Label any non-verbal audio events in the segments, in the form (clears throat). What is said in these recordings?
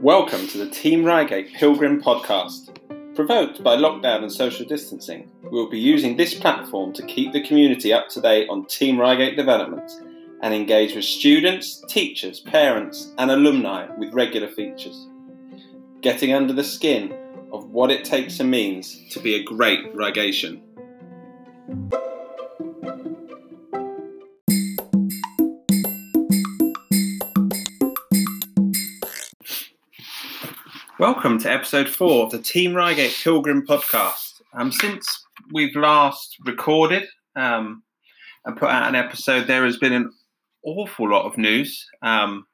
Welcome to the Team Reigate Pilgrim podcast. Provoked by lockdown and social distancing, we will be using this platform to keep the community up to date on Team Reigate developments and engage with students, teachers, parents, and alumni with regular features. Getting under the skin of what it takes and means to be a great Reigation. Welcome to episode four of the Team Reigate Pilgrim podcast. Um, since we've last recorded um, and put out an episode, there has been an awful lot of news. Um,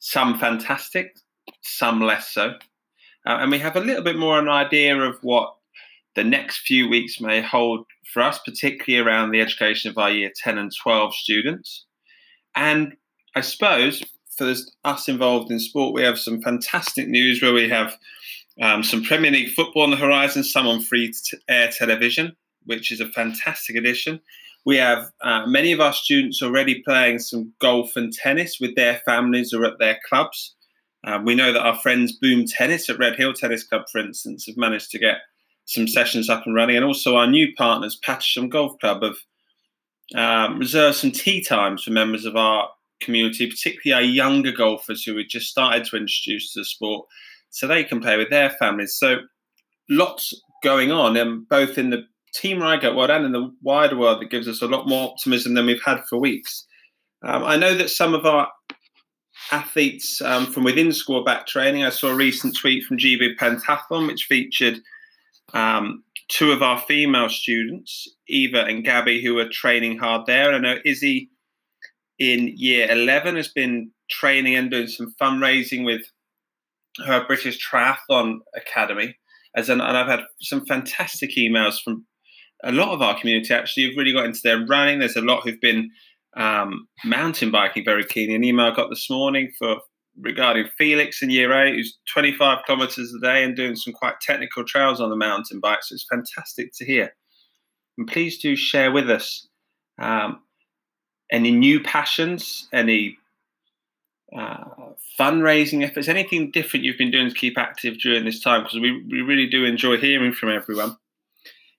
some fantastic, some less so. Uh, and we have a little bit more an idea of what the next few weeks may hold for us, particularly around the education of our year 10 and 12 students. And I suppose for us involved in sport, we have some fantastic news where we have um, some Premier League football on the horizon, some on free air television, which is a fantastic addition. We have uh, many of our students already playing some golf and tennis with their families or at their clubs. Uh, we know that our friends Boom Tennis at Redhill Tennis Club, for instance, have managed to get some sessions up and running, and also our new partners, Pattersham Golf Club, have um, reserved some tee times for members of our community, particularly our younger golfers who we just started to introduce to the sport, so they can play with their families. So lots going on, and um, both in the Team Reigate world and in the wider world that gives us a lot more optimism than we've had for weeks. Um, I know that some of our athletes um, from within score back training. I saw a recent tweet from GB Pentathlon, which featured um, two of our female students, Eva and Gabby, who are training hard there. And I know Izzy in year 11 has been training and doing some fundraising with her British Triathlon Academy. As an, and I've had some fantastic emails from a lot of our community actually who've really got into their running. There's a lot who've been um, mountain biking very keenly. An email I got this morning for regarding Felix in year eight, who's 25 kilometers a day and doing some quite technical trails on the mountain bike. So it's fantastic to hear. And please do share with us um, any new passions, any uh, fundraising efforts, anything different you've been doing to keep active during this time, because we, we really do enjoy hearing from everyone.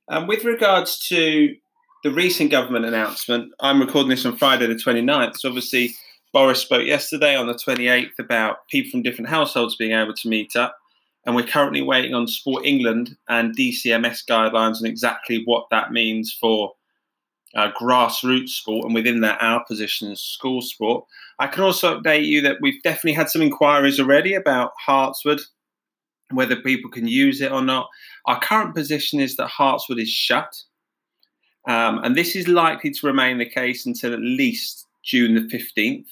Um, with regards to the recent government announcement, I'm recording this on Friday the 29th. So obviously, Boris spoke yesterday on the 28th about people from different households being able to meet up. And we're currently waiting on Sport England and DCMS guidelines on exactly what that means for uh, grassroots sport, and within that, our position as school sport. I can also update you that we've definitely had some inquiries already about Hartswood, whether people can use it or not. Our current position is that Hartswood is shut, um, and this is likely to remain the case until at least June the 15th.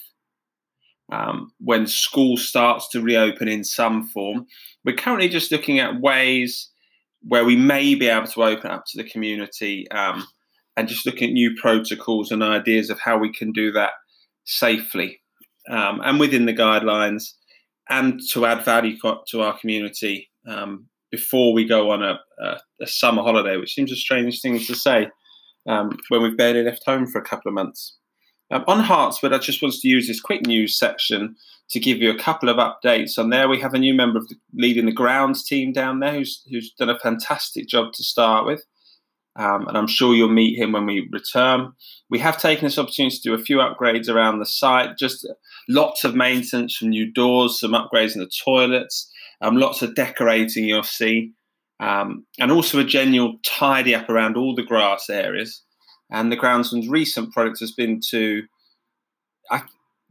Um, when school starts to reopen in some form. We're currently just looking at ways where we may be able to open up to the community um, and just looking at new protocols and ideas of how we can do that safely um, and within the guidelines and to add value to our community um, before we go on a, a, a, summer holiday, which seems a strange thing to say um, when we've barely left home for a couple of months. Um, on Hartswood, I just wanted to use this quick news section to give you a couple of updates on there. We have a new member of the, leading the grounds team down there who's, who's done a fantastic job to start with um, and I'm sure you'll meet him when we return. We have taken this opportunity to do a few upgrades around the site, just lots of maintenance from new doors, some upgrades in the toilets, um, lots of decorating you'll see, um, and also a general tidy up around all the grass areas. And the groundsman's recent product has been to I,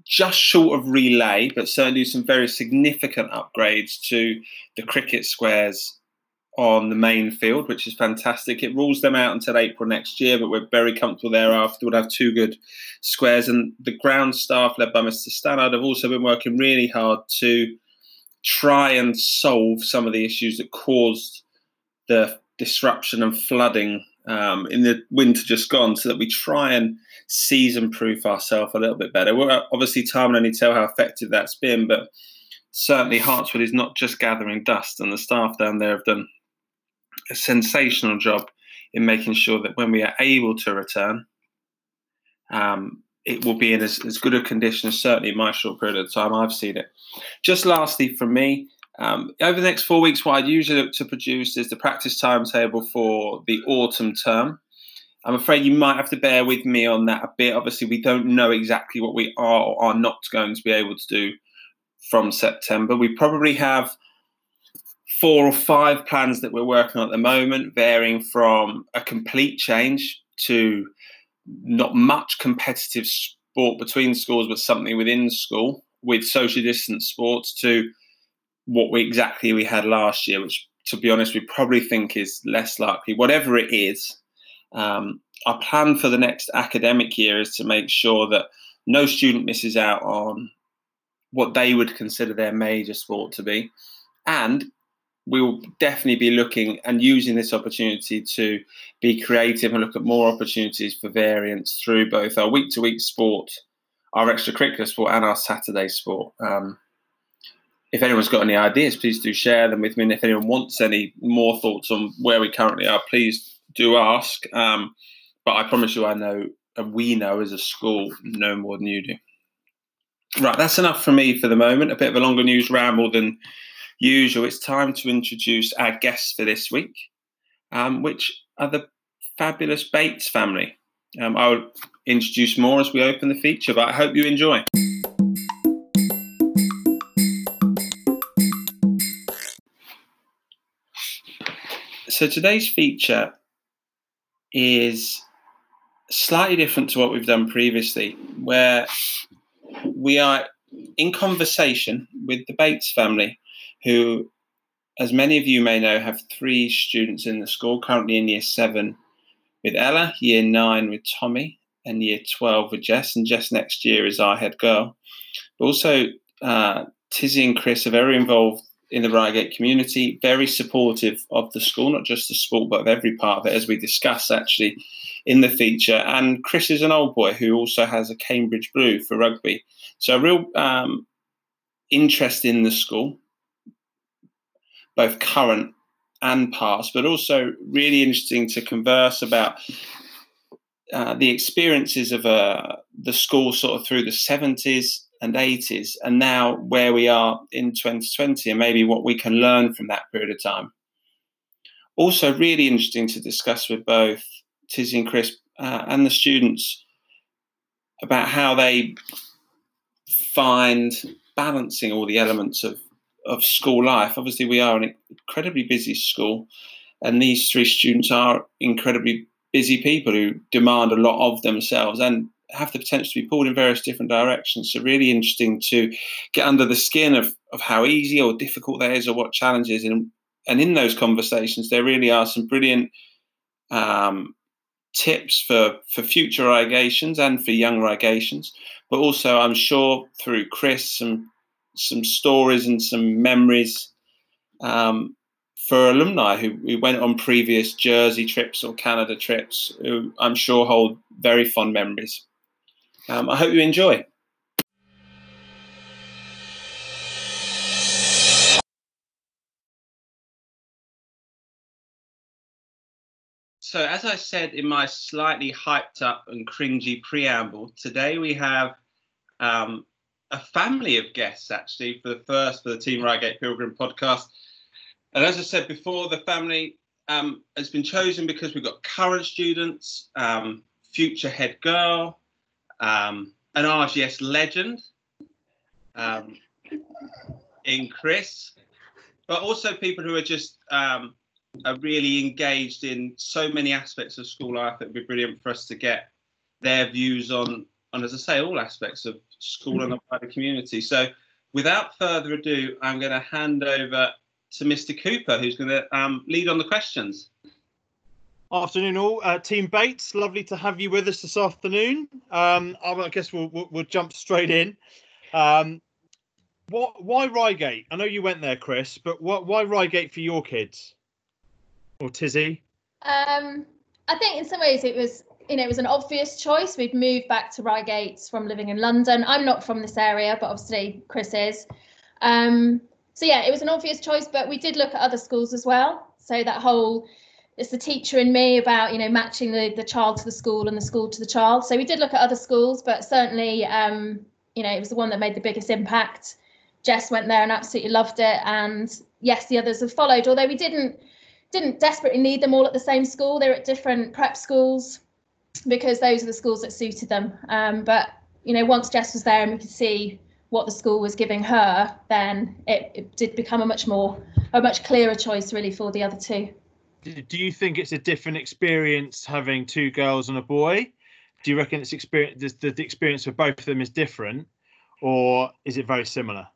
just short of relay, but certainly some very significant upgrades to the cricket squares on the main field, which is fantastic. It rules them out until April next year, but we're very comfortable thereafter. We'll have two good squares. And the ground staff, led by Mr. Stannard, have also been working really hard to try and solve some of the issues that caused the disruption and flooding um, in the winter just gone, so that we try and season proof ourselves a little bit better. We're obviously time will only tell how effective that's been, but certainly Hartswood is not just gathering dust, and the staff down there have done a sensational job in making sure that when we are able to return, um, it will be in as, as good a condition as certainly in my short period of time I've seen it. Just lastly, from me, um, over the next four weeks, what I'd usually look to produce is the practice timetable for the autumn term. I'm afraid you might have to bear with me on that a bit. Obviously, we don't know exactly what we are or are not going to be able to do from September. We probably have four or five plans that we're working on at the moment, varying from a complete change to not much competitive sport between schools, but something within school with social distance sports to what we exactly we had last year, which to be honest, we probably think is less likely. Whatever it is, um, our plan for the next academic year is to make sure that no student misses out on what they would consider their major sport to be. And we will definitely be looking and using this opportunity to be creative and look at more opportunities for variance through both our week to week sport, our extracurricular sport, and our Saturday sport. Um, if anyone's got any ideas, please do share them with me. And if anyone wants any more thoughts on where we currently are, please do ask. Um, but I promise you, I know, and we know as a school, no more than you do. Right, that's enough for me for the moment. A bit of a longer news ramble than usual. It's time to introduce our guests for this week, um, which are the fabulous Bates family. Um, I'll introduce more as we open the feature, but I hope you enjoy. So today's feature is slightly different to what we've done previously, where we are in conversation with the Bates family, who, as many of you may know, have three students in the school, currently in year seven with Ella, year nine with Tommy, and year 12 with Jess. And Jess next year is our head girl. But also, uh, Tizzy and Chris are very involved in the Reigate community, very supportive of the school, not just the sport, but of every part of it, as we discuss actually in the feature. And Chris is an old boy who also has a Cambridge Blue for rugby. So, a real um, interest in the school, both current and past, but also really interesting to converse about uh, the experiences of uh, the school sort of through the 70s and 80s, and now where we are in 2020, and maybe what we can learn from that period of time. Also, really interesting to discuss with both Tizzy and Chris uh, and the students about how they find balancing all the elements of, of school life. Obviously, we are an incredibly busy school, and these three students are incredibly busy people who demand a lot of themselves and have the potential to be pulled in various different directions. So really interesting to get under the skin of, of how easy or difficult that is or what challenges. And, and in those conversations, there really are some brilliant um, tips for, for future Reigations and for young Reigations. But also, I'm sure through Chris, some, some stories and some memories um, for alumni who, who went on previous Jersey trips or Canada trips, who I'm sure hold very fond memories. Um, I hope you enjoy. So, as I said in my slightly hyped up and cringy preamble, today we have um, a family of guests actually for the first for the Team Reigate Pilgrim podcast. And as I said before, the family um, has been chosen because we've got current students, um, future head girl, um, an RGS legend um, in Chris, but also people who are just um, are really engaged in so many aspects of school life. It would be brilliant for us to get their views on, on as I say, all aspects of school and the wider community. So, without further ado, I'm going to hand over to Mr. Cooper, who's going to um, lead on the questions. Afternoon, all. Uh, Team Bates, lovely to have you with us this afternoon. Um, I guess we'll, we'll, we'll jump straight in. Um, what? Why Reigate? I know you went there, Chris, but what? Why Reigate for your kids or Tizzy? Um, I think in some ways it was, you know, it was an obvious choice. We'd moved back to Reigate from living in London. I'm not from this area, but obviously Chris is. Um, so yeah, it was an obvious choice, but we did look at other schools as well. So that whole it's the teacher in me about you know matching the the child to the school and the school to the child. So we did look at other schools, but certainly um, you know it was the one that made the biggest impact. Jess went there and absolutely loved it, and yes, the others have followed. Although we didn't didn't desperately need them all at the same school. They're at different prep schools because those are the schools that suited them. Um, but you know, once Jess was there and we could see what the school was giving her, then it, it did become a much more a much clearer choice really for the other two. Do you think it's a different experience having two girls and a boy? Do you reckon it's experience the, the experience for both of them is different, or is it very similar?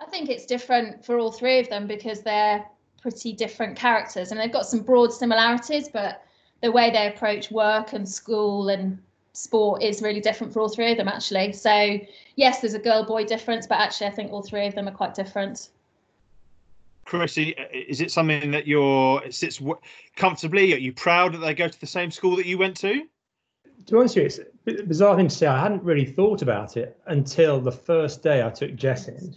I think it's different for all three of them because they're pretty different characters and they've got some broad similarities, but the way they approach work and school and sport is really different for all three of them actually. So yes, there's a girl boy difference, but actually I think all three of them are quite different. Chrissy, is it something that you're it sits comfortably? Are you proud that they go to the same school that you went to? To be honest with you, it's a bizarre thing to say. I hadn't really thought about it until the first day I took Jess in,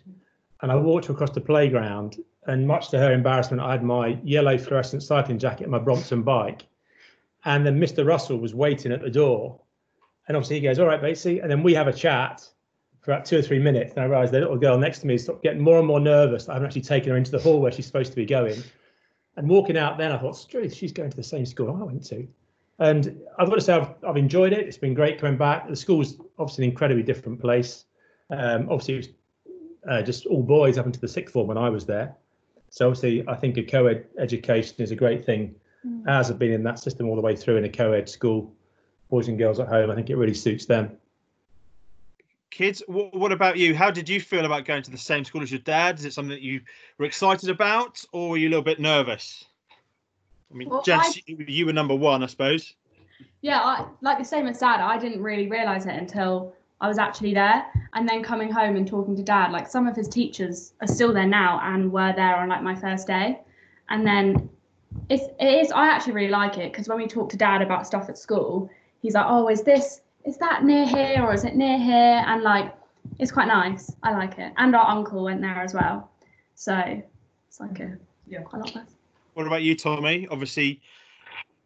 and I walked across the playground. And much to her embarrassment, I had my yellow fluorescent cycling jacket and my Brompton bike. And then Mr. Russell was waiting at the door. And obviously he goes, All right, Batesy. And then we have a chat for about two or three minutes. And I realize the little girl next to me is getting more and more nervous. I haven't actually taken her into the hall where she's supposed to be going. And walking out then, I thought, she's going to the same school I went to. And I've got to say, I've, I've enjoyed it. It's been great coming back. The school's obviously an incredibly different place. Um, obviously, it was uh, just all boys up into the sixth form when I was there. So obviously, I think a co-ed education is a great thing. Mm. As have been in that system all the way through in a co-ed school, boys and girls at home. I think it really suits them kids. What, about you? How did you feel about going to the same school as your dad? Is it something that you were excited about, or were you a little bit nervous? I mean, well, Jess, I, you were number one, I suppose. Yeah, I, like the same as dad. I didn't really realise it until I was actually there, and then coming home and talking to dad. Like some of his teachers are still there now and were there on like my first day, and then it's it is. I actually really like it because when we talk to dad about stuff at school, he's like, "Oh, is this is that near here or is it near here? And like, it's quite nice. I like it. And our uncle went there as well. So it's like a yeah, quite a lot less. What about you, Tommy? Obviously,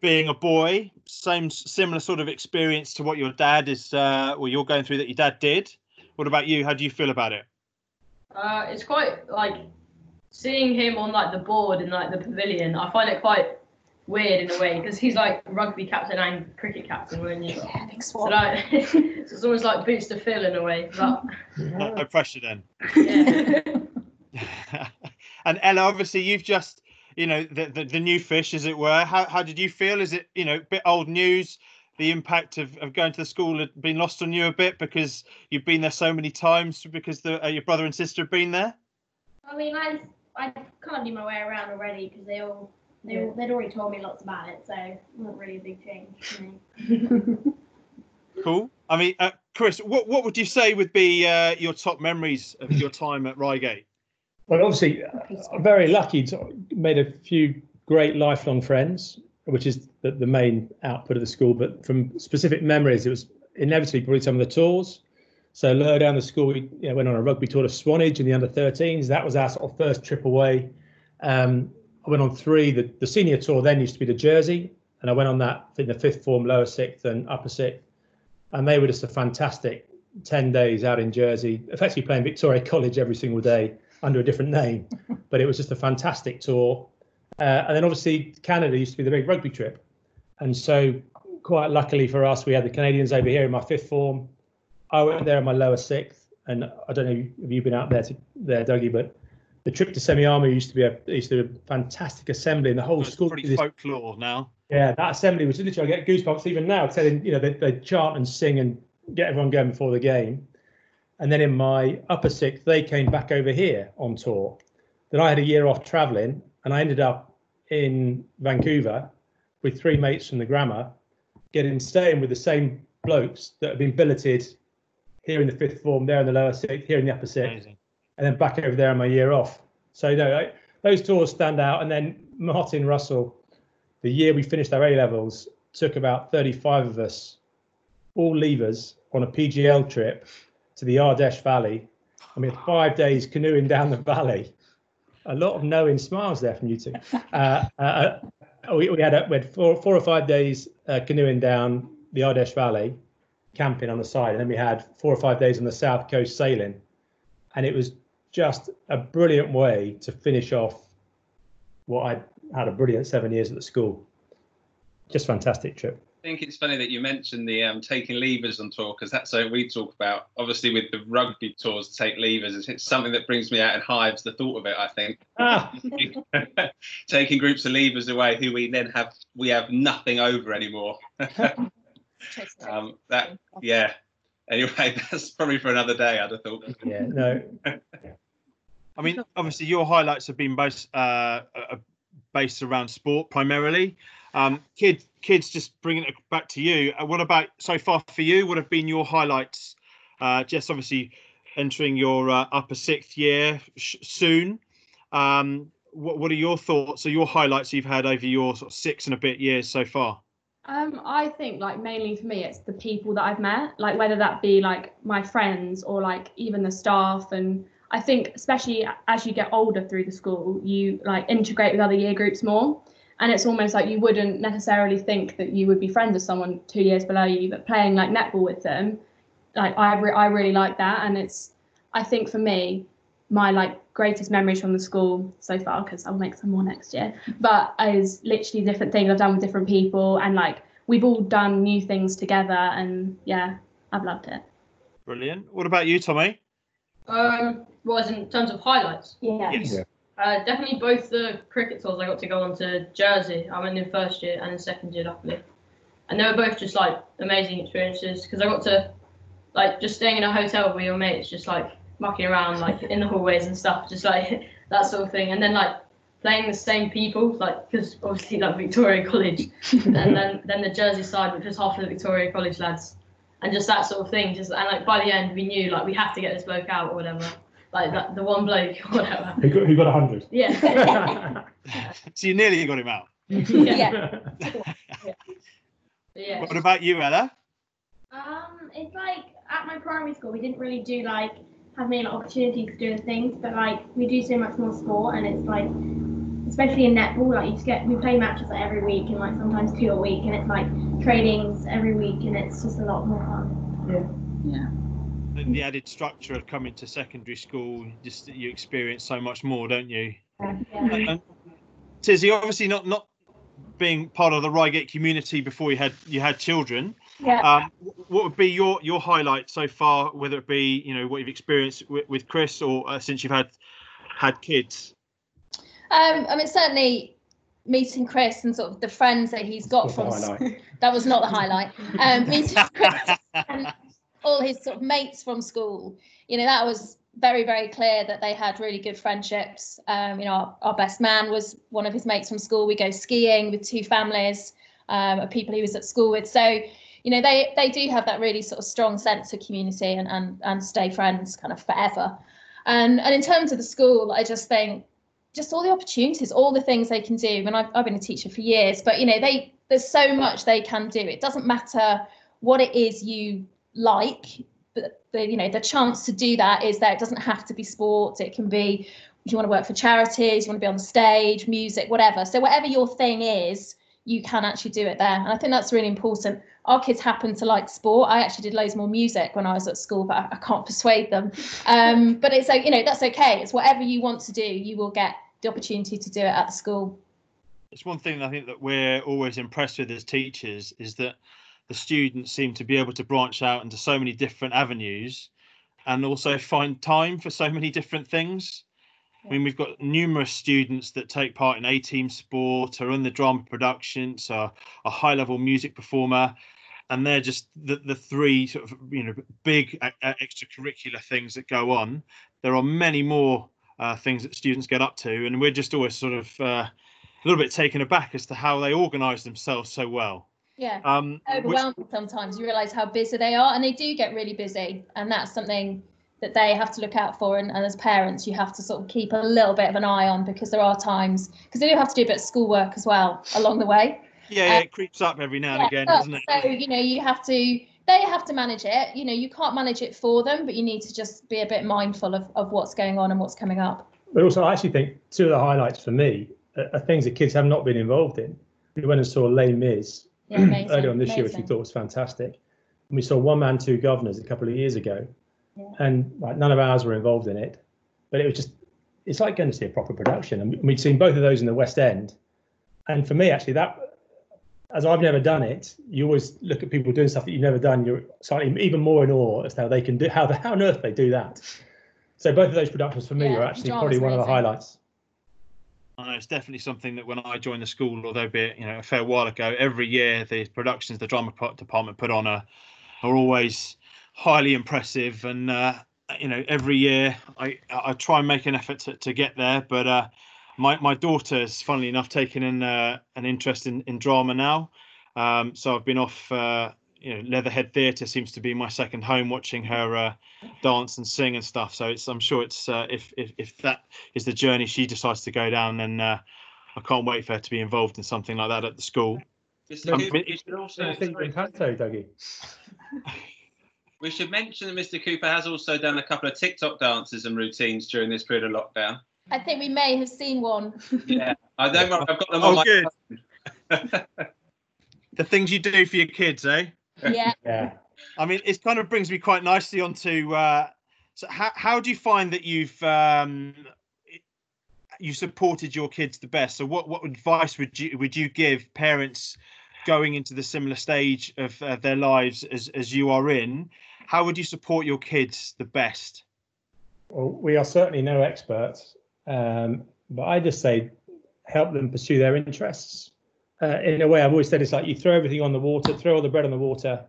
being a boy, same similar sort of experience to what your dad is, uh, well, you're going through that your dad did. What about you? How do you feel about it? Uh, it's quite like seeing him on like the board in like the pavilion. I find it quite weird in a way because he's like rugby captain and cricket captain, weren't you? Yeah, big swap. So, like, (laughs) so it's almost like boots to fill in a way. But no, no pressure then. Yeah. (laughs) and Ella, obviously, you've just you know the, the, the new fish, as it were. How how did you feel? Is it you know a bit old news? The impact of, of going to the school had been lost on you a bit because you've been there so many times because the, uh, your brother and sister have been there. I mean, I I can't do my way around already because they all they, yeah. They'd already told me lots about it, so it wasn't really a big change for me. (laughs) cool. I mean, uh, Chris, what, what would you say would be uh, your top memories of your time at Reigate? Well, obviously, I'm very lucky to made a few great lifelong friends, which is the, the main output of the school. But from specific memories, it was inevitably probably some of the tours. So lower down the school, we you know, went on a rugby tour to Swanage in the under 13s. That was our sort of first trip away. Um, I went on three. The, the senior tour then used to be the Jersey, and I went on that in the fifth form, lower sixth, and upper sixth. And they were just a fantastic 10 days out in Jersey, effectively playing Victoria College every single day under a different name. (laughs) but it was just a fantastic tour. Uh, and then obviously, Canada used to be the big rugby trip. And so, quite luckily for us, we had the Canadians over here in my fifth form. I went there in my lower sixth. And I don't know if you've been out there, to, there, Dougie, but the trip to Semiahmoo used to be a used to be a fantastic assembly, and the whole it's school. Pretty this, folklore now. Yeah, that assembly was literally I get goosebumps even now, telling you know they, they chant and sing and get everyone going before the game. And then in my upper sixth, they came back over here on tour. Then I had a year off travelling, and I ended up in Vancouver with three mates from the grammar, getting staying with the same blokes that had been billeted here in the fifth form, there in the lower sixth, here in the upper sixth. Amazing and then back over there on my year off. So no, those tours stand out. And then Martin Russell, the year we finished our A levels, took about 35 of us, all leavers, on a PGL trip to the Ardèche Valley. And we had five days canoeing down the valley. A lot of knowing smiles there from you two. (laughs) Uh, uh, we, we had a, we had four, four or five days uh, canoeing down the Ardèche Valley, camping on the side, and then we had four or five days on the south coast sailing, and it was just a brilliant way to finish off what I had a brilliant seven years at the school. Just fantastic trip. I think it's funny that you mentioned the um, taking leavers on tour because that's something we talk about. Obviously, with the rugby tours, take leavers. It's, it's something that brings me out in hives. The thought of it, I think, Ah, (laughs) taking groups of leavers away who we then have we have nothing over anymore. (laughs) um, that yeah. Anyway, (laughs) that's probably for another day. I'd have thought. yeah, no, I mean, obviously, your highlights have been both uh, uh, based around sport primarily. Um, kids, kids, just bringing it back to you. Uh, what about so far for you? What have been your highlights? Uh, Jess, obviously, entering your uh, upper sixth year sh- soon. Um, what, what are your thoughts or your highlights you've had over your sort of six and a bit years so far? Um, I think like mainly for me, it's the people that I've met, like whether that be like my friends or like even the staff. And I think especially as you get older through the school, you like integrate with other year groups more. And it's almost like you wouldn't necessarily think that you would be friends with someone two years below you, but playing like netball with them, like I re- I really like that. And it's I think for me, my like greatest memories from the school so far because I'll make some more next year. But is literally different things I've done with different people and like we've all done new things together and yeah, I've loved it. Brilliant. What about you, Tommy? Um, was in terms of highlights. Yeah. Yes. Yeah. Uh, definitely both the cricket tours I got to go on to Jersey. I went in first year and in second year, luckily. And they were both just like amazing experiences because I got to like just staying in a hotel with your mates, just like mucking around like in the hallways and stuff, just like (laughs) that sort of thing. And then like playing the same people, like because obviously like Victoria College, (laughs) and then then the Jersey side, which was half of the Victoria College lads, and just that sort of thing. Just and like by the end, we knew like we have to get this bloke out or whatever. Like that, the one bloke or (laughs) whatever. who got, who got 100? Yeah. So you nearly got him out. Yeah. yeah. What about you, Ella? Um, it's like at my primary school, we didn't really do like have many like, opportunities to do things, but like we do so much more sport, and it's like, especially in netball, like you just get we play matches like every week and like sometimes two a week, and it's like trainings every week, and it's just a lot more fun. Yeah. Yeah. And the added structure of coming to secondary school, just you experience so much more, don't you? Yeah. And um, Tizzy, obviously not not being part of the Reigate community before you had you had children. Yeah. Um, what would be your your highlight so far? Whether it be you know what you've experienced with, with Chris or uh, since you've had had kids. Um, I mean, certainly meeting Chris and sort of the friends that he's got from That's the highlight. that was not the highlight. Um, (laughs) meeting Chris and all his sort of mates from school, you know, that was very, very clear that they had really good friendships. Um, you know, our, our best man was one of his mates from school. We go skiing with two families um, of people he was at school with. So, you know, they they do have that really sort of strong sense of community and and, and stay friends kind of forever. And and in terms of the school, I just think just all the opportunities, all the things they can do. And I've, I've been a teacher for years, but you know, they there's so much they can do. It doesn't matter what it is you like, but the you know the chance to do that is that it doesn't have to be sports It can be if you want to work for charities, you want to be on the stage, music, whatever. So whatever your thing is, you can actually do it there. And I think that's really important. Our kids happen to like sport. I actually did loads more music when I was at school, but I, I can't persuade them. Um, (laughs) but it's like, you know, that's okay. It's whatever you want to do, you will get the opportunity to do it at school. It's one thing I think that we're always impressed with as teachers is that the students seem to be able to branch out into so many different avenues and also find time for so many different things. I mean, we've got numerous students that take part in A team sport, are in the drama productions, are a high level music performer, and they're just the, the three sort of you know big uh, uh, extracurricular things that go on. There are many more uh, things that students get up to, and we're just always sort of uh, a little bit taken aback as to how they organise themselves so well. Yeah. Um, which- sometimes. You realise how busy they are, and they do get really busy, and that's something that they have to look out for. And, and as parents, you have to sort of keep a little bit of an eye on because there are times because they do have to do a bit of schoolwork as well along the way. Yeah, yeah, uh, it creeps up every now and Yeah, again, but- doesn't it? So you know, you have to. They have to manage it. You know, you can't manage it for them, but you need to just be a bit mindful of, of what's going on and what's coming up. But also, I actually think two of the highlights for me are, are things that kids have not been involved in. we went and saw Les Mis (clears throat) Yeah, amazing. earlier on this year, which we thought was fantastic. And we saw One Man, Two Guvnors a couple of years ago, Yeah. and like, none of ours were involved in it. But it was just, it's like going to see a proper production. And we'd seen both of those in the West End. And for me, actually, that, as I've never done it, you always look at people doing stuff that you've never done. You're slightly even more in awe as to how they can do, how, the, how on earth they do that. So both of those productions for me Yeah, are actually drama's probably one of the highlights. I know it's definitely something that when I joined the school, although be you know a fair while ago, every year the productions the drama department put on are are always highly impressive, and uh, you know every year I I try and make an effort to, to get there, but uh, my my daughter's funnily enough taken an uh, an interest in in drama now, um, so I've been off. Uh, you know, Leatherhead Theatre seems to be my second home, watching her uh, dance and sing and stuff. So it's I'm sure it's uh, if if if that is the journey she decides to go down, then uh, I can't wait for her to be involved in something like that at the school. Mr. Um, Cooper, it- we should also I think in Panto, we should mention that Mr. Cooper has also done a couple of TikTok dances and routines during this period of lockdown. I think we may have seen one. (laughs) Yeah, I don't. worry, I've got them Oh, on my. good. The things you do for your kids, eh? Yeah. (laughs) Yeah. I mean, it kind of brings me quite nicely onto. Uh, so, how how do you find that you've um, you supported your kids the best? So, what what advice would you would you give parents going into the similar stage of uh, their lives as as you are in? How would you support your kids the best? Well, we are certainly no experts, um, but I just say help them pursue their interests. Uh, in a way, I've always said it's like you throw everything on the water, throw all the bread on the water,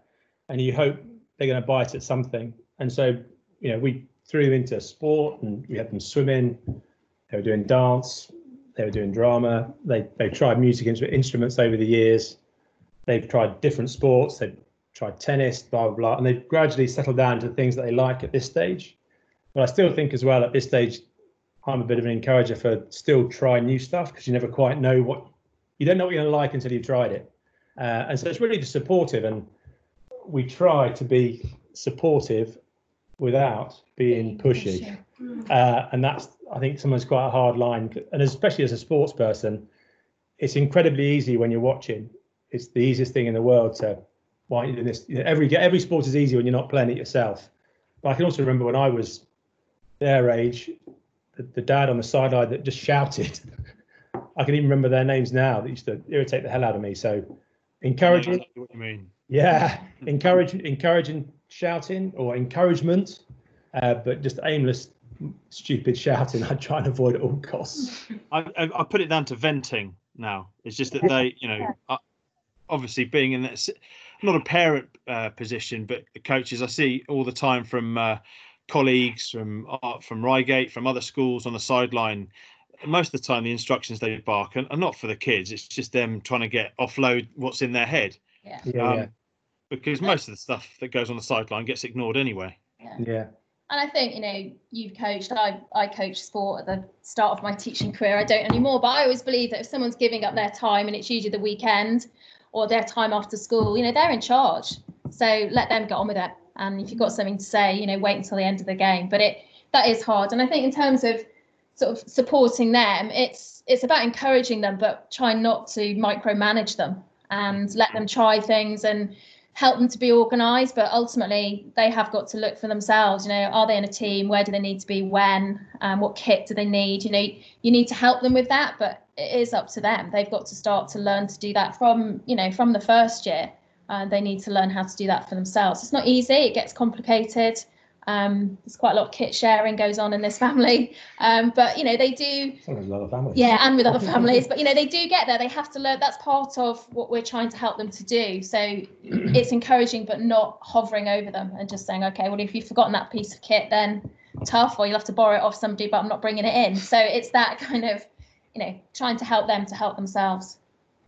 and you hope they're going to bite at something. And so, you know, we threw them into sport, and we had them swimming. They were doing dance. They were doing drama. They they tried music instruments over the years. They've tried different sports. They've tried tennis, blah blah blah, and they've gradually settled down to things that they like at this stage. But I still think as well at this stage, I'm a bit of an encourager for still try new stuff because you never quite know what you don't know what you're going to like until you've tried it. Uh, and so it's really just supportive, and we try to be supportive without being pushy. Uh, and that's I think sometimes quite a hard line, and especially as a sports person, it's incredibly easy when you're watching. It's the easiest thing in the world to why you do this. You know, every every sport is easy when you're not playing it yourself. But I can also remember when I was their age, the, the dad on the sideline that just shouted. I can even remember their names now that used to irritate the hell out of me. So encouraging, Exactly what you mean? yeah, encouraging, encouraging shouting or encouragement, uh, but just aimless, stupid shouting. I try and avoid at all costs. I, I, I put it down to venting now. It's just that they, you know, obviously being in that, not a parent uh, position, but coaches I see all the time from uh, colleagues from uh, from Reigate, from other schools on the sideline. Most of the time, the instructions they bark are, are not for the kids. It's just them trying to get offload what's in their head, Yeah. Yeah, Um, yeah, because most of the stuff that goes on the sideline gets ignored anyway. yeah. And I think, you know, you've coached, I, I coached sport at the start of my teaching career. I don't anymore, but I always believe that if someone's giving up their time and it's usually the weekend or their time after school, you know, they're in charge. So let them get on with it. And if you've got something to say, you know, wait until the end of the game. But it that is hard. And I think in terms of sort of supporting them, it's it's about encouraging them, but trying not to micromanage them and let them try things and help them to be organized. But ultimately they have got to look for themselves you know are they in a team? Where do they need to be? When? Um, what kit do they need? You know you need to help them with that but it is up to them. They've got to start to learn to do that from you know from the first year uh, they need to learn how to do that for themselves. It's not easy it gets complicated. Um, there's quite a lot of kit sharing goes on in this (laughs) family. Um, but you know they do a lot of families. yeah and with other (laughs) families. But you know they do get there. They have to learn that's part of what we're trying to help them to do. So (clears throat) it's encouraging but not hovering over them and just saying okay well if you've forgotten that piece of kit then tough or you'll have to borrow it off somebody but i'm not bringing it in. So it's that kind of you know trying to help them to help themselves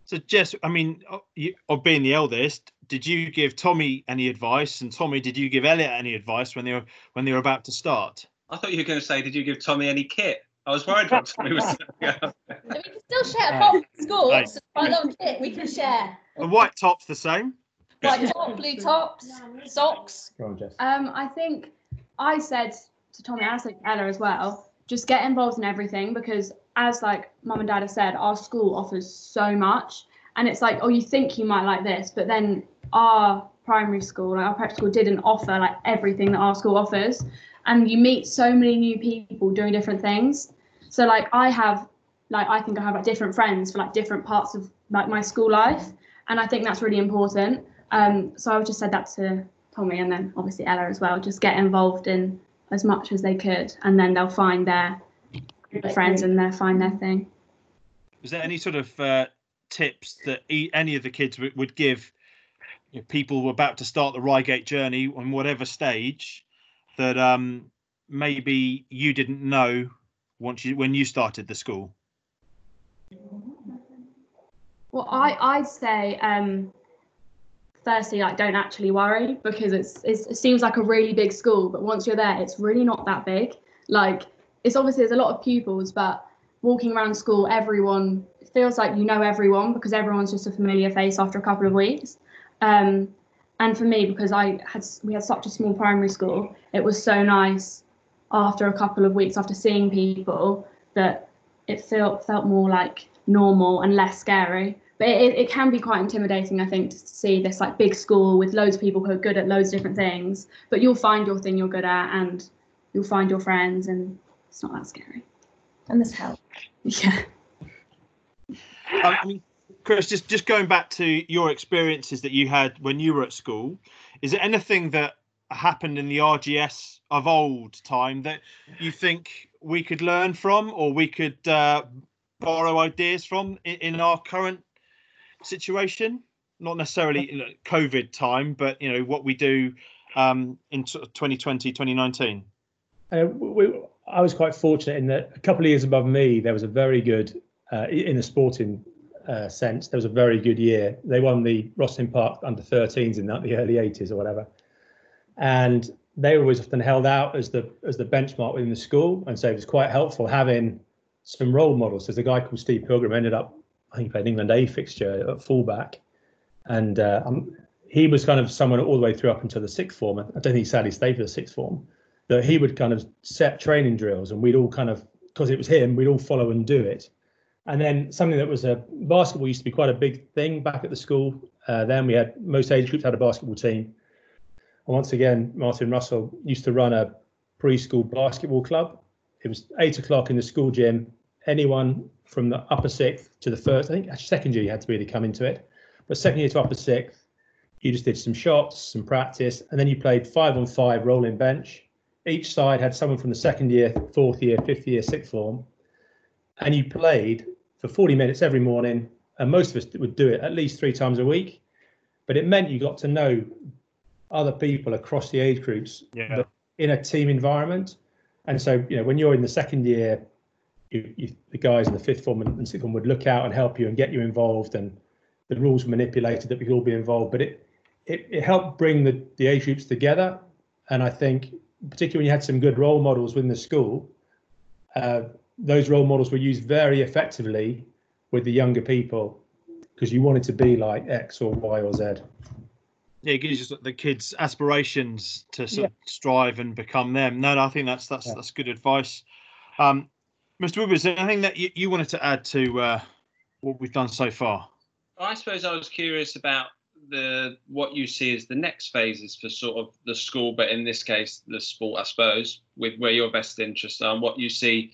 So, Jess, I mean, you, of being the eldest, did you give Tommy any advice? And Tommy, did you give Elliot any advice when they were when they were about to start? I thought you were going to say, did you give Tommy any kit? I was worried about Tommy was saying. so (laughs) we can still share apart from school Right. so quite a lot of kit we can share The white top's the same. white top blue tops socks Go on, Jess. Um, I think I said to Tommy and I said to Ella as well, just get involved in everything because as like mum and dad have said, our school offers so much and it's like, oh, you think you might like this, but then our primary school, like our prep school, didn't offer like everything that our school offers, and you meet so many new people doing different things. So like I have, like I think I have like different friends for like different parts of like my school life, and I think that's really important. Um, so I just said that to Tommy and then obviously Ella as well. Just get involved in as much as they could, and then they'll find their friends and they'll find their thing. Is there any sort of uh, tips that e- any of the kids w- would give you know, people who are about to start the Reigate journey on whatever stage that um, maybe you didn't know once you when you started the school? Well, I I'd say um, firstly like don't actually worry because it's, it's it seems like a really big school, but once you're there, it's really not that big. Like it's obviously there's a lot of pupils, but walking around school, everyone feels like you know everyone because everyone's just a familiar face after a couple of weeks. Um, and for me, because I had we had such a small primary school, it was so nice after a couple of weeks after seeing people that it felt felt more like normal and less scary. But it, it can be quite intimidating, I think, to see this like big school with loads of people who are good at loads of different things. But you'll find your thing you're good at, and you'll find your friends, and it's not that scary. And this help. Yeah. (laughs) Um, I mean, Chris, just just going back to your experiences that you had when you were at school, is there anything that happened in the RGS of old time that you think we could learn from, or we could uh, borrow ideas from in, in our current situation? Not necessarily you know, COVID time, but you know what we do um, in 2020, 2019. Uh, we, I was quite fortunate in that a couple of years above me, there was a very good, uh, in the sporting uh, sense, there was a very good year. They won the Rosslyn Park under 13s in that, the early 80s or whatever. And they were always often held out as the as the benchmark within the school. And so it was quite helpful having some role models. There's a guy called Steve Pilgrim ended up, I think he played England A fixture at fullback. And uh, um, he was kind of someone all the way through up until the sixth form. I don't think he sadly stayed for the sixth form. That he would kind of set training drills and we'd all kind of because it was him we'd all follow and do it. And then something that was a basketball used to be quite a big thing back at the school uh, then we had most age groups had a basketball team. And once again martin russell used to run a preschool basketball club. It was eight o'clock in the school gym. Anyone from the upper sixth to the first i think second year you had to really come into it but second year to upper sixth you just did some shots some practice and then you played five on five rolling bench each side had someone from the second year, fourth year, fifth year, sixth form, and you played for 40 minutes every morning. And most of us would do it at least three times a week. But it meant you got to know other people across the age groups Yeah. in a team environment. And so, you know, when you're in the second year, you, you, the guys in the fifth form and, and sixth form would look out and help you and get you involved, and the rules were manipulated that we could all be involved. But it it, it helped bring the, the age groups together. And I think particularly when you had some good role models within the school, uh, those role models were used very effectively with the younger people because you wanted to be like X or Y or Z. Yeah, it gives you the kids aspirations to sort Yeah. of strive and become them. No, no, I think that's that's Yeah. that's good advice. Um, Mr. Woodward, anything that you, you wanted to add to uh, what we've done so far? I suppose I was curious about the what you see as the next phases for sort of the school, but in this case, the sport, I suppose, with where your best interests are, and what you see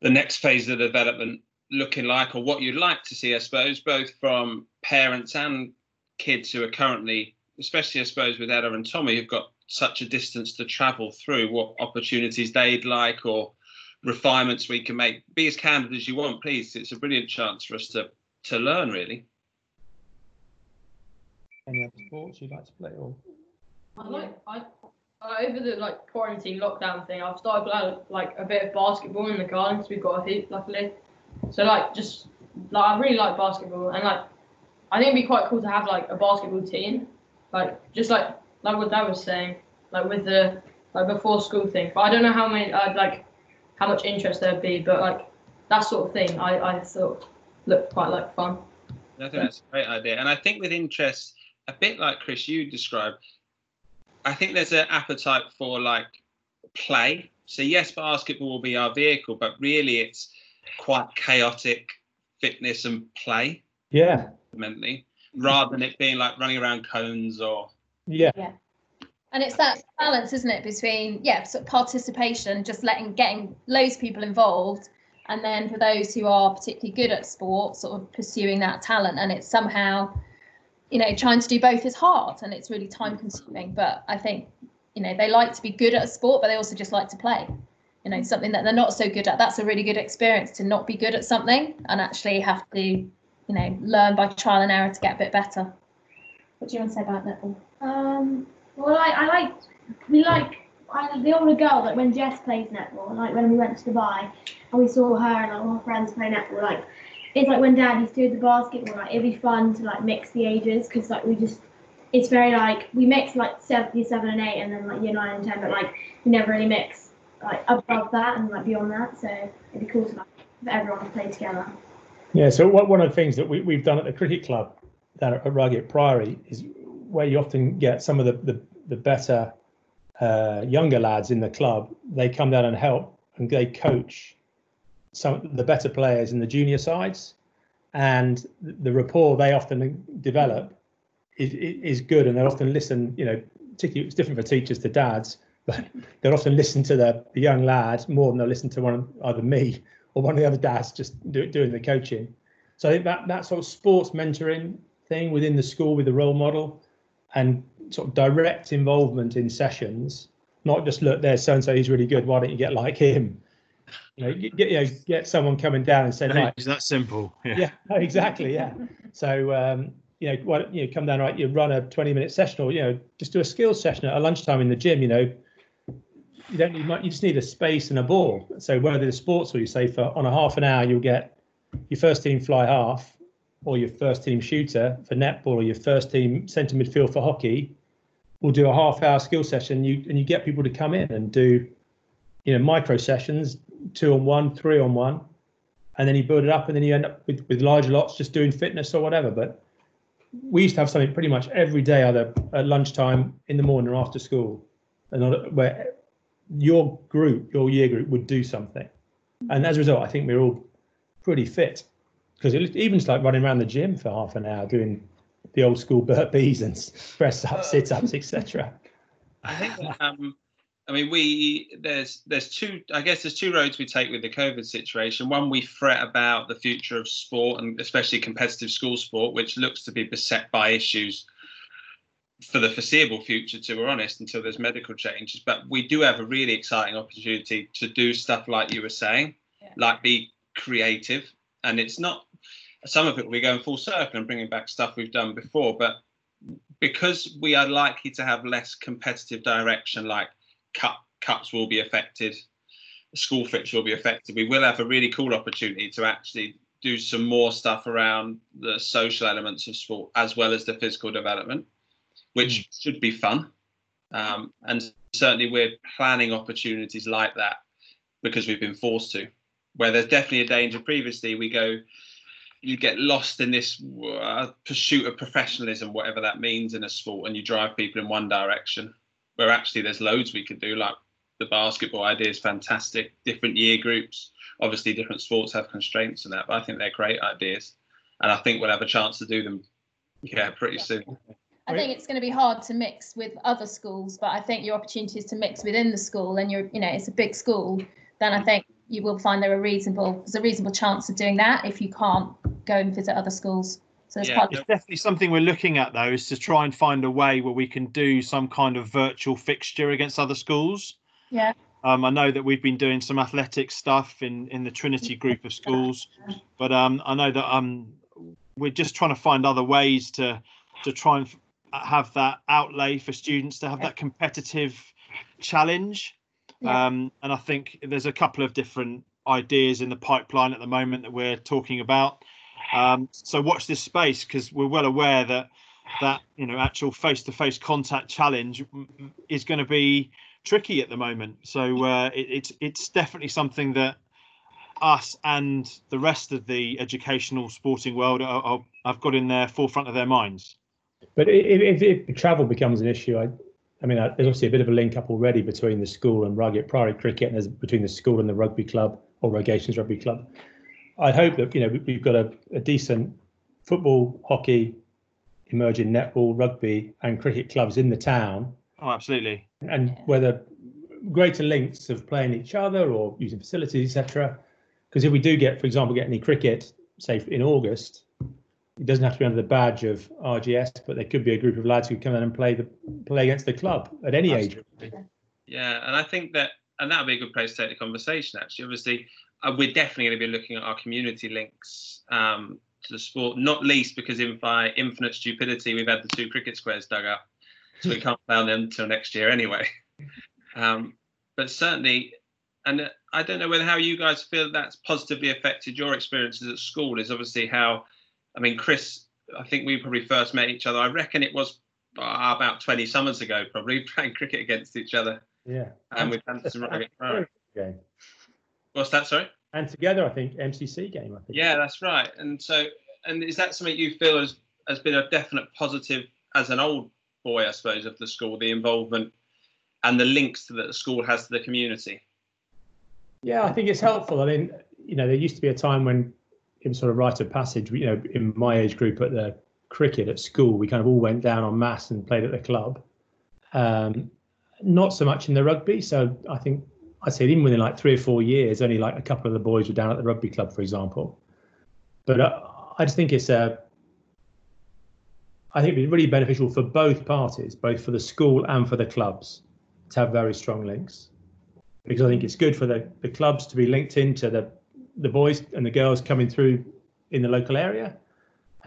the next phase of development looking like, or what you'd like to see, I suppose, both from parents and kids who are currently, especially, I suppose, with Ella and Tommy, who've got such a distance to travel through, what opportunities they'd like or refinements we can make. Be as candid as you want, please. It's a brilliant chance for us to to learn, really. Any other sports you'd like to play? Or I like I, I over the like quarantine lockdown thing. I've started playing like a bit of basketball in the garden because we've got a hoop, luckily. So like just like I really like basketball and like I think it'd be quite cool to have like a basketball team, like just like like what Dad was saying, like with the like before school thing. But I don't know how many uh, like how much interest there'd be, but like that sort of thing I I thought looked quite like fun. I think that's a great idea. And I think with interest, a bit like Chris, you described, I think there's an appetite for like play. So, yes, basketball will be our vehicle, but really it's quite chaotic fitness and play. yeah, fundamentally, rather than it being like running around cones or Yeah. Yeah, And it's that balance, isn't it, between yeah, sort of participation, just letting getting loads of people involved, and then for those who are particularly good at sport, sort of pursuing that talent. And it's somehow, you know, trying to do both is hard and it's really time consuming. But I think, you know, they like to be good at a sport, but they also just like to play. You know, something that they're not so good at. That's a really good experience to not be good at something and actually have to, you know, learn by trial and error to get a bit better. What do you want to say about netball? Um, well, I, I like, we like, I, the older girl, like when Jess plays netball, like when we went to Dubai and we saw her and all her friends play netball, like, it's like when dad used to do the basketball, like, it'd be fun to like mix the ages because like we just, it's very like, we mix like seven, year seven and eight and then like year nine and ten, but like we never really mix like above that and like beyond that. So it'd be cool to like, for everyone to play together. yeah. So what, one of the things that we, we've done at the cricket club down at Reigate Priory is where you often get some of the the, the better uh, younger lads in the club. They come down and help and they coach some the better players in the junior sides, and the rapport they often develop is, is good, and they often listen. You know, particularly it's different for teachers to dads, but they'll often listen to the, the young lad more than they'll listen to one either me or one of the other dads just do, doing the coaching. So I think that that sort of sports mentoring thing within the school with the role model and sort of direct involvement in sessions, not just look there's so and so he's really good, why don't you get like him? You know, get you know, get someone coming down and say, right, It's that simple. Yeah. yeah, (laughs) no, exactly, yeah. So um, you know, why don't you come down right, you run a 20 minute session or you know, just do a skills session at a lunchtime in the gym, you know. You don't need much, you just need a space and a ball. So whether the sports or you say for on a half an hour you'll get your first team fly half or your first team shooter for netball or your first team centre midfield for hockey, we'll do a half hour skill session you and you get people to come in and do you know micro sessions, two on one, three on one, and then you build it up and then you end up with, with larger lots just doing fitness or whatever. But we used to have something pretty much every day, either at lunchtime, in the morning, or after school, and where your group, your year group, would do something. And as a result, I think we're all pretty fit because it, even just like running around the gym for half an hour doing the old school burpees and (laughs) press ups, sit ups, etc. I think um, I mean, we there's there's two. I guess there's two roads we take with the COVID situation. One, we fret about the future of sport and especially competitive school sport, which looks to be beset by issues for the foreseeable future. To be honest, until there's medical changes. But we do have a really exciting opportunity to do stuff like you were saying, Yeah. like be creative. And it's not some of it we're going full circle and bringing back stuff we've done before, but because we are likely to have less competitive direction, like cup cups will be affected, school fixture will be affected. We will have a really cool opportunity to actually do some more stuff around the social elements of sport as well as the physical development, which should be fun. Um, and certainly we're planning opportunities like that because we've been forced to. Where there's definitely a danger previously, we go, you get lost in this uh, pursuit of professionalism, whatever that means in a sport, and you drive people in one direction. Where actually there's loads we could do, like the basketball idea is fantastic. Different year groups, obviously different sports have constraints and that, but I think they're great ideas, and I think we'll have a chance to do them. Yeah, pretty soon. I think it's going to be hard to mix with other schools, but I think your opportunity is to mix within the school, and you're, you know, it's a big school. Then I think you will find there are reasonable, there's a reasonable chance of doing that if you can't go and visit other schools. So it's Yeah. quite It's definitely something we're looking at though, is to try and find a way where we can do some kind of virtual fixture against other schools. Yeah. Um, I know that we've been doing some athletic stuff in in the Trinity group of schools, but um, I know that um, we're just trying to find other ways to to try and f- have that outlay for students to have that competitive challenge. Yeah. Um, and I think there's a couple of different ideas in the pipeline at the moment that we're talking about. Um, so watch this space because we're well aware that that you know actual face-to-face contact challenge is going to be tricky at the moment. So uh, it, it's it's definitely something that us and the rest of the educational sporting world are, are, have got in their forefront of their minds. But if, if, if travel becomes an issue, I, I mean, uh, there's obviously a bit of a link up already between the school and Reigate Priory Cricket, and there's between the school and the rugby club or Reigatians Rugby Club. I hope that you know we- we've got a, a decent football, hockey, emerging netball, rugby, and cricket clubs in the town, Oh, absolutely. and whether greater links of playing each other or using facilities, etc. Because if we do get, for example, get any cricket, say in August, it doesn't have to be under the badge of RGS, but there could be a group of lads who come in and play the play against the club at any age. Yeah, and I think that, and that would be a good place to take the conversation. Actually, obviously, uh, we're definitely going to be looking at our community links um, to the sport, not least because in by infinite stupidity, we've had the two cricket squares dug up, so we can't play on them until next year anyway. (laughs) Um, but certainly, and uh, I don't know whether how you guys feel that's positively affected your experiences at school. Is obviously how, I mean, Chris, I think we probably first met each other. I reckon it was uh, about 20 summers ago, probably (laughs) playing cricket against each other. Yeah. And we've had some rugby. (laughs) Game. What's that? Sorry. And together, I think MCC game. I think. Yeah, that's right. And so, and is that something you feel has has been a definite positive as an old boy, I suppose, of the school, the involvement and the links that the school has to the community? Yeah, I think it's helpful. I mean, you know, there used to be a time when it was sort of rite of passage. You know, in my age group at the cricket at school, we kind of all went down en masse and played at the club. Um, not so much in the rugby. So I think I'd say even within like three or four years, only like a couple of the boys were down at the rugby club, for example. But uh, I just think it's a. I think it'd be really beneficial for both parties, both for the school and for the clubs, to have very strong links because I think it's good for the, the clubs to be linked into the the boys and the girls coming through in the local area,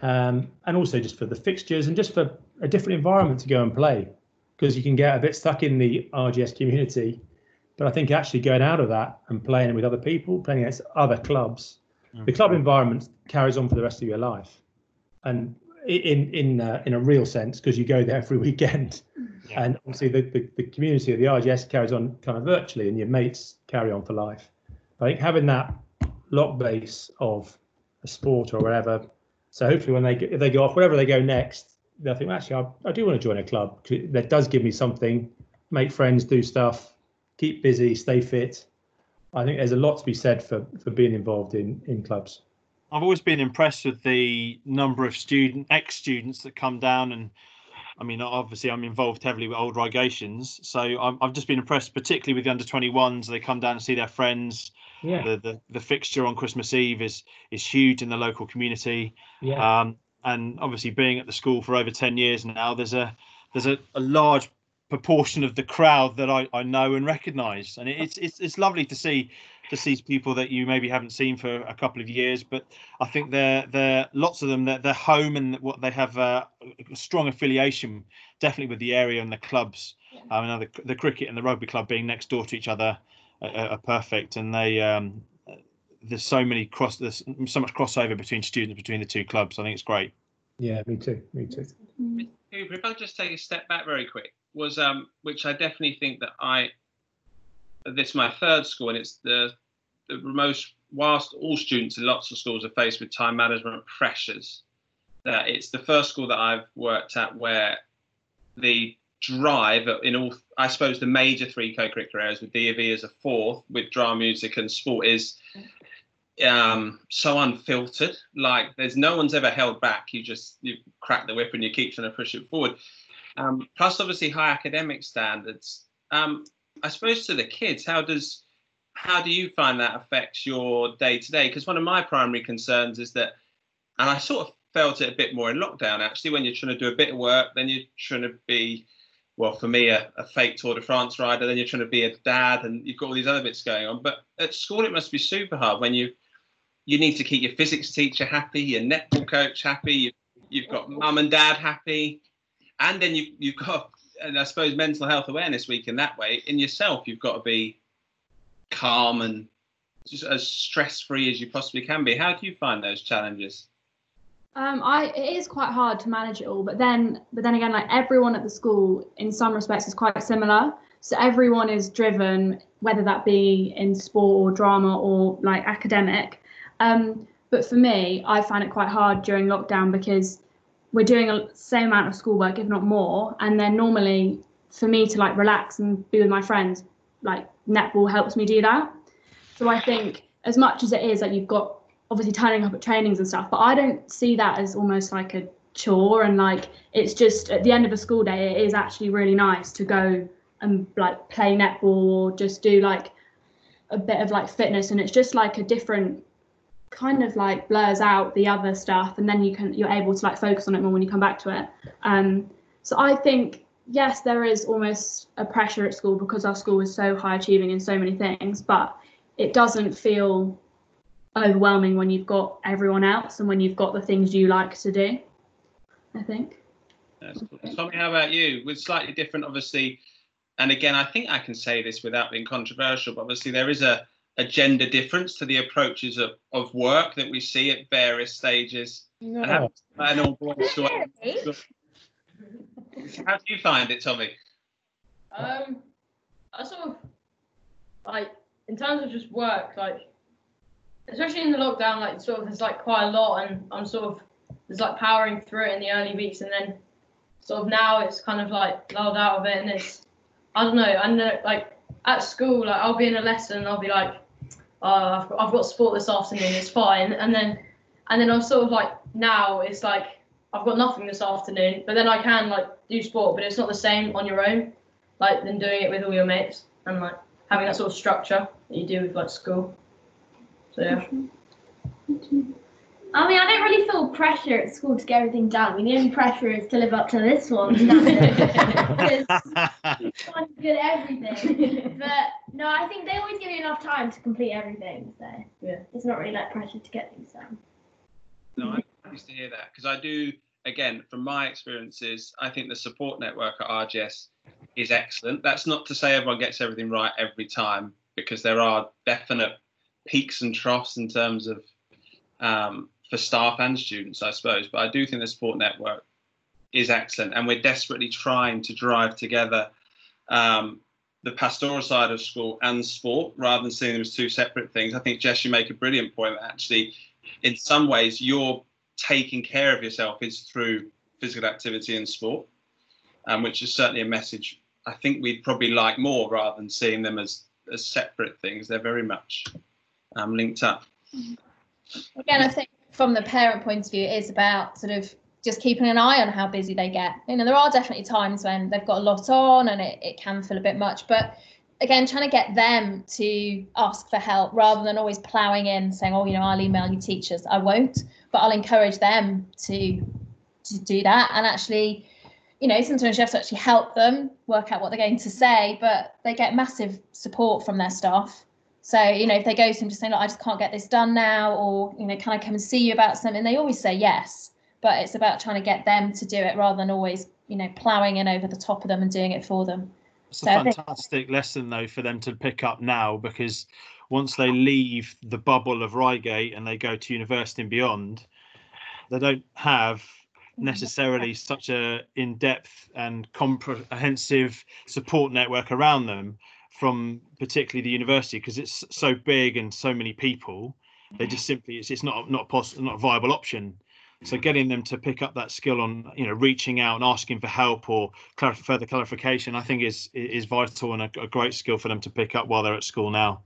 um, and also just for the fixtures and just for a different environment to go and play, because you can get a bit stuck in the RGS community, but I think actually going out of that and playing with other people, playing against other clubs, the club environment carries on for the rest of your life, and in in uh, in a real sense because you go there every (laughs) weekend. Yeah. And obviously, the, the, the community of the RGS carries on kind of virtually, and your mates carry on for life. I think having that lock base of a sport or whatever. So hopefully, when they get, if they go off wherever they go next, they'll think, actually, I, I do want to join a club. That does give me something. Make friends, do stuff, keep busy, stay fit. I think there's a lot to be said for for being involved in in clubs. I've always been impressed with the number of student ex-students that come down and I mean obviously I'm involved heavily with old Reigatians so I'm, I've just been impressed particularly with the under 21s they come down and see their friends Yeah, the, the the fixture on Christmas Eve is is huge in the local community. Yeah, um, and obviously being at the school for over 10 years now there's a there's a, a large proportion of the crowd that I, I know and recognize. And it's, it's it's lovely to see to see people that you maybe haven't seen for a couple of years but I think they're they're lots of them they're, they're home and what they have uh, a strong affiliation definitely with the area and the clubs. I mean the, the cricket and the rugby club being next door to each other are, are perfect and they um there's so many cross there's so much crossover between students between the two clubs I think it's great yeah. Me too. Me too. Cooper, if I just take a step back very quick, was um, which I definitely think that I, this is my third school, and it's the the most whilst all students in lots of schools are faced with time management pressures, that it's the first school that I've worked at where the drive in all, I suppose, the major three co-curricular areas with D of E as a fourth, with drama, music, and sport is um so unfiltered. Like there's no one's ever held back. You just you crack the whip and you keep trying to push it forward. Um plus obviously high academic standards. Um i suppose to the kids how does how do you find that affects your day to day because one of my primary concerns is that and i sort of felt it a bit more in lockdown actually when you're trying to do a bit of work then you're trying to be well, for me, a, a fake Tour de France rider, then you're trying to be a dad, and you've got all these other bits going on. But at school, it must be super hard when you you need to keep your physics teacher happy, your netball coach happy, you, you've got mum and dad happy, and then you, you've got, and I suppose, mental health awareness week in that way. In yourself, you've got to be calm and just as stress free as you possibly can be. How do you find those challenges? Um, I it is quite hard to manage it all, but then but then again, like everyone at the school in some respects is quite similar. So everyone is driven, whether that be in sport or drama or like academic. Um, but for me, I find it quite hard during lockdown because we're doing a same amount of schoolwork, if not more, and then normally for me to like relax and be with my friends, like netball helps me do that. So I think as much as it is like you've got obviously turning up at trainings and stuff, but I don't see that as almost like a chore and like it's just at the end of a school day it is actually really nice to go and like play netball or just do like a bit of like fitness and it's just like a different kind of like blurs out the other stuff and then you can you're able to like focus on it more when you come back to it. Um so i think yes there is almost a pressure at school because our school is so high achieving in so many things but it doesn't feel overwhelming when you've got everyone else and when you've got the things you like to do i think That's cool. Tommy, how about you? With slightly different, obviously, and again, I think I can say this without being controversial, but obviously there is a, a gender difference to the approaches of, of work that we see at various stages. And how, and all belongs to- how do you find it, Tommy? Um, I sort of like in terms of just work, like especially in the lockdown, like sort of there's like quite a lot, and I'm sort of there's like powering through it in the early weeks, and then sort of now it's kind of like lulled out of it, and it's I don't know, I know uh, like at school, like I'll be in a lesson, and I'll be like, oh, I've got, I've got sport this afternoon, it's fine, and then and then I'm sort of like now it's like I've got nothing this afternoon, but then I can like do sport, but it's not the same on your own, like than doing it with all your mates and like having that sort of structure that you do with like school. So yeah. Mm-hmm. I mean, I don't really feel pressure at school to get everything done. I mean, the only pressure is to live up to this one. (laughs) Because (laughs) one's good at everything. But no, I think they always give you enough time to complete everything. So Yeah. it's not really like pressure to get things done. No, I'm pleased to hear that because I do, again, from my experiences, I think the support network at RGS is excellent. That's not to say everyone gets everything right every time because there are definite peaks and troughs in terms of um, for staff and students, I suppose. But I do think the support network is excellent, and we're desperately trying to drive together um, the pastoral side of school and sport rather than seeing them as two separate things. I think Jess, you make a brilliant point that actually, in some ways, you're taking care of yourself is through physical activity and sport, um, which is certainly a message I think we'd probably like more rather than seeing them as as separate things. They're very much um, linked up. Again, I think from the parent point of view, it is about sort of just keeping an eye on how busy they get. You know, there are definitely times when they've got a lot on and it, it can feel a bit much, but again, trying to get them to ask for help rather than always ploughing in saying, oh, you know, I'll email you teachers. I won't, but I'll encourage them to to do that and actually you know sometimes you have to actually help them work out what they're going to say but they get massive support from their staff so you know if they go to them just saying look i just can't get this done now or you know can i come and see you about something? They always say yes but it's about trying to get them to do it rather than always you know ploughing in over the top of them and doing it for them. It's a So think- fantastic lesson though for them to pick up now because once they leave the bubble of Reigate and they go to university and beyond, they don't have mm-hmm. necessarily such a in-depth and comprehensive support network around them from particularly the university because it's so big and so many people they mm-hmm. just simply it's, it's not not possible not a viable option so getting them to pick up that skill on you know reaching out and asking for help or clar- further clarification i think is is vital and a, a great skill for them to pick up while they're at school now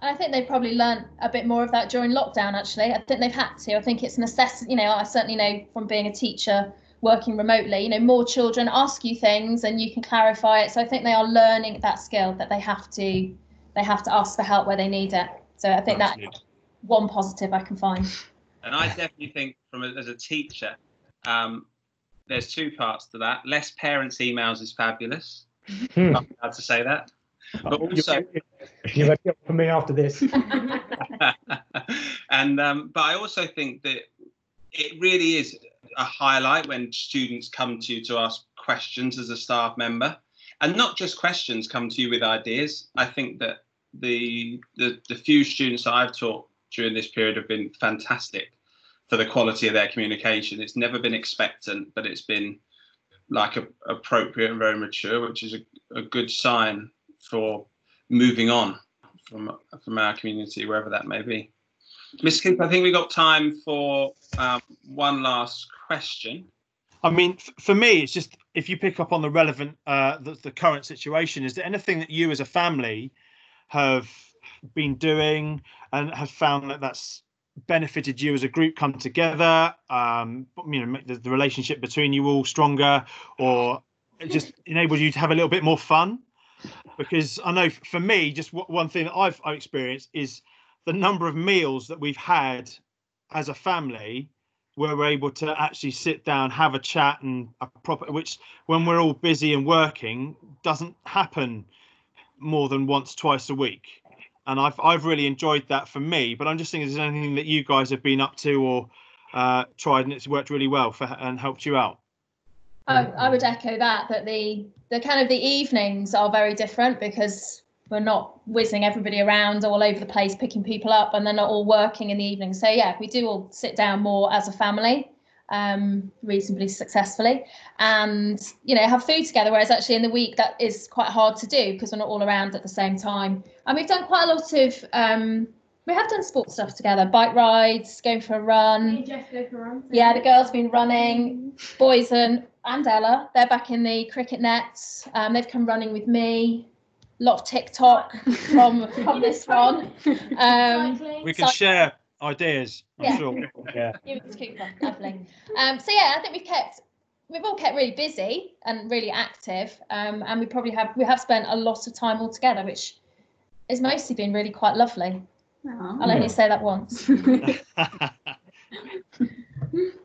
I think they've probably learnt a bit more of that during lockdown. Actually, I think they've had to. I think it's necessary. You know, I certainly know from being a teacher working remotely. You know, more children ask you things, and you can clarify it. So I think they are learning that skill that they have to, they have to ask for help where they need it. So I think that's Absolutely. one positive I can find. And I definitely think, from a, as a teacher, um, there's two parts to that. Less parents' emails is fabulous. Hmm. I'm allowed to say that. But also, You're ready for me after this. (laughs) (laughs) and um, but I also think that it really is a highlight when students come to you to ask questions as a staff member, and not just questions, come to you with ideas. I think that the the, the few students I've taught during this period have been fantastic for the quality of their communication. It's never been expectant, but it's been like a, appropriate and very mature, which is a, a good sign for moving on from from our community, wherever that may be. Miss Cooper, I think we got time for um, one last question. I mean, for me, it's just if you pick up on the relevant, uh, the, the current situation, is there anything that you as a family have been doing and have found that that's benefited you as a group come together? Um, you know, make the, the relationship between you all stronger, or just enabled you to have a little bit more fun? Because I know for me, just w- one thing that I've, I've experienced is the number of meals that we've had as a family where we're able to actually sit down, have a chat, and a proper, which when we're all busy and working, doesn't happen more than once, twice a week. And I've I've really enjoyed that for me. But I'm just thinking, is there anything that you guys have been up to or uh, tried and it's worked really well for and helped you out? I, I would echo that that the the kind of the evenings are very different because we're not whizzing everybody around all over the place picking people up and they're not all working in the evening. So yeah we do all sit down more as a family um, reasonably successfully. And you know have food together whereas actually in the week that is quite hard to do because we're not all around at the same time. And we've done quite a lot of um, we have done sports stuff together bike rides going for a run. Just go for runs. yeah the girls been running boys and and ella they're back in the cricket nets. Um, they've come running with me. a lot of tiktok from from this one um, We can So- share ideas, I'm Yeah. sure. Yeah. You lovely. Um, so yeah, I think we've kept we've all kept really busy and really active, um, and we probably have we have spent a lot of time all together, which has mostly been really quite lovely. Aw. I'll only say that once. (laughs) (laughs)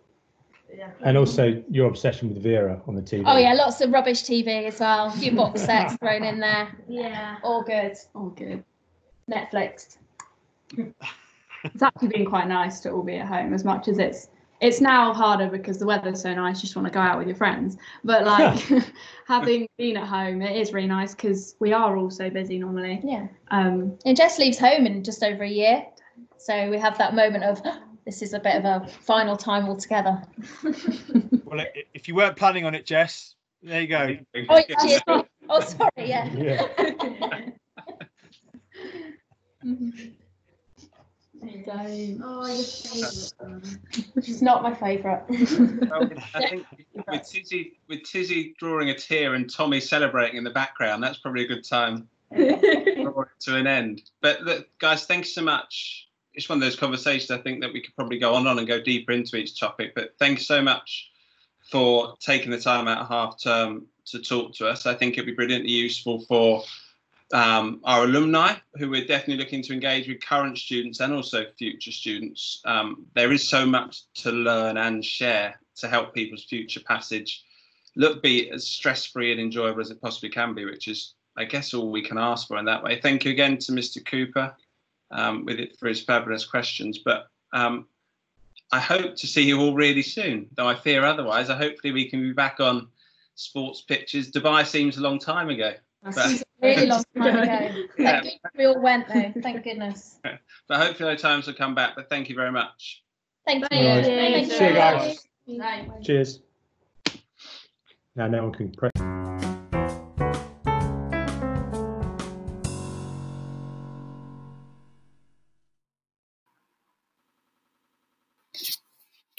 Yeah. And also your obsession with Vera on the TV. Oh yeah, lots of rubbish TV as well. A few box sets thrown in there. Yeah. All good. All good. Netflix. It's actually been quite nice to all be at home as much as it's it's now harder because the weather's so nice you just want to go out with your friends but like (laughs) (laughs) having been at home it is really nice because we are all so busy normally Yeah. um And Jess leaves home in just over a year, so we have that moment of this is a bit of a final time altogether. (laughs) well, if you weren't planning on it, Jess, there you go. Oh, yeah, cheers. oh, sorry, yeah. Yeah. Oh, your favourite one. She's not my favourite. Well, I think with Tizzy, with Tizzy drawing a tear and Tommy celebrating in the background, that's probably a good time (laughs) to to an end. But look, guys, thanks so much. It's one of those conversations I think that we could probably go on and on and go deeper into each topic. But thanks so much for taking the time out of half term to talk to us. I think it'd be brilliantly useful for um, our alumni, who we're definitely looking to engage with current students and also future students. Um, there is so much to learn and share to help people's future passage look be as stress free and enjoyable as it possibly can be, which is, I guess, all we can ask for in that way. Thank you again to Mr. Cooper um, with it for his fabulous questions. But um, I hope to see you all really soon, though I fear otherwise. I hopefully we can be back on sports pitches. Dubai seems a long time ago. But, Really long (laughs) time ago. Yeah. Thank we all went though. Thank goodness. (laughs) but hopefully those times will come back. But thank you very much. Thank you. Right. Thank you. See you guys. Right. Cheers. Now no one can press.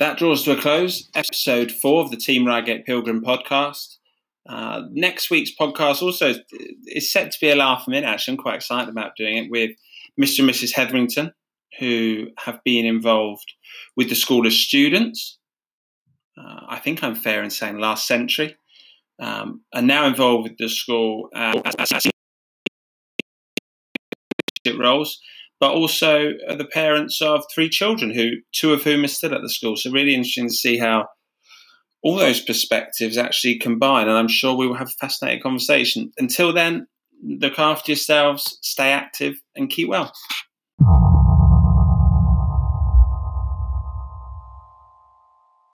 That draws to a close. Episode four of the Team Reigate Pilgrim podcast. Uh, next week's podcast also is set to be a laugh a minute. Actually, I'm quite excited about doing it with Mr. and Mrs. Hetherington, who have been involved with the school as students. Uh, I think I'm fair in saying last century, um, and now involved with the school uh, as, as roles but also are the parents of three children, who two of whom are still at the school. So really interesting to see how all those perspectives actually combine, and I'm sure we will have a fascinating conversation. Until then, look after yourselves, stay active, and keep well.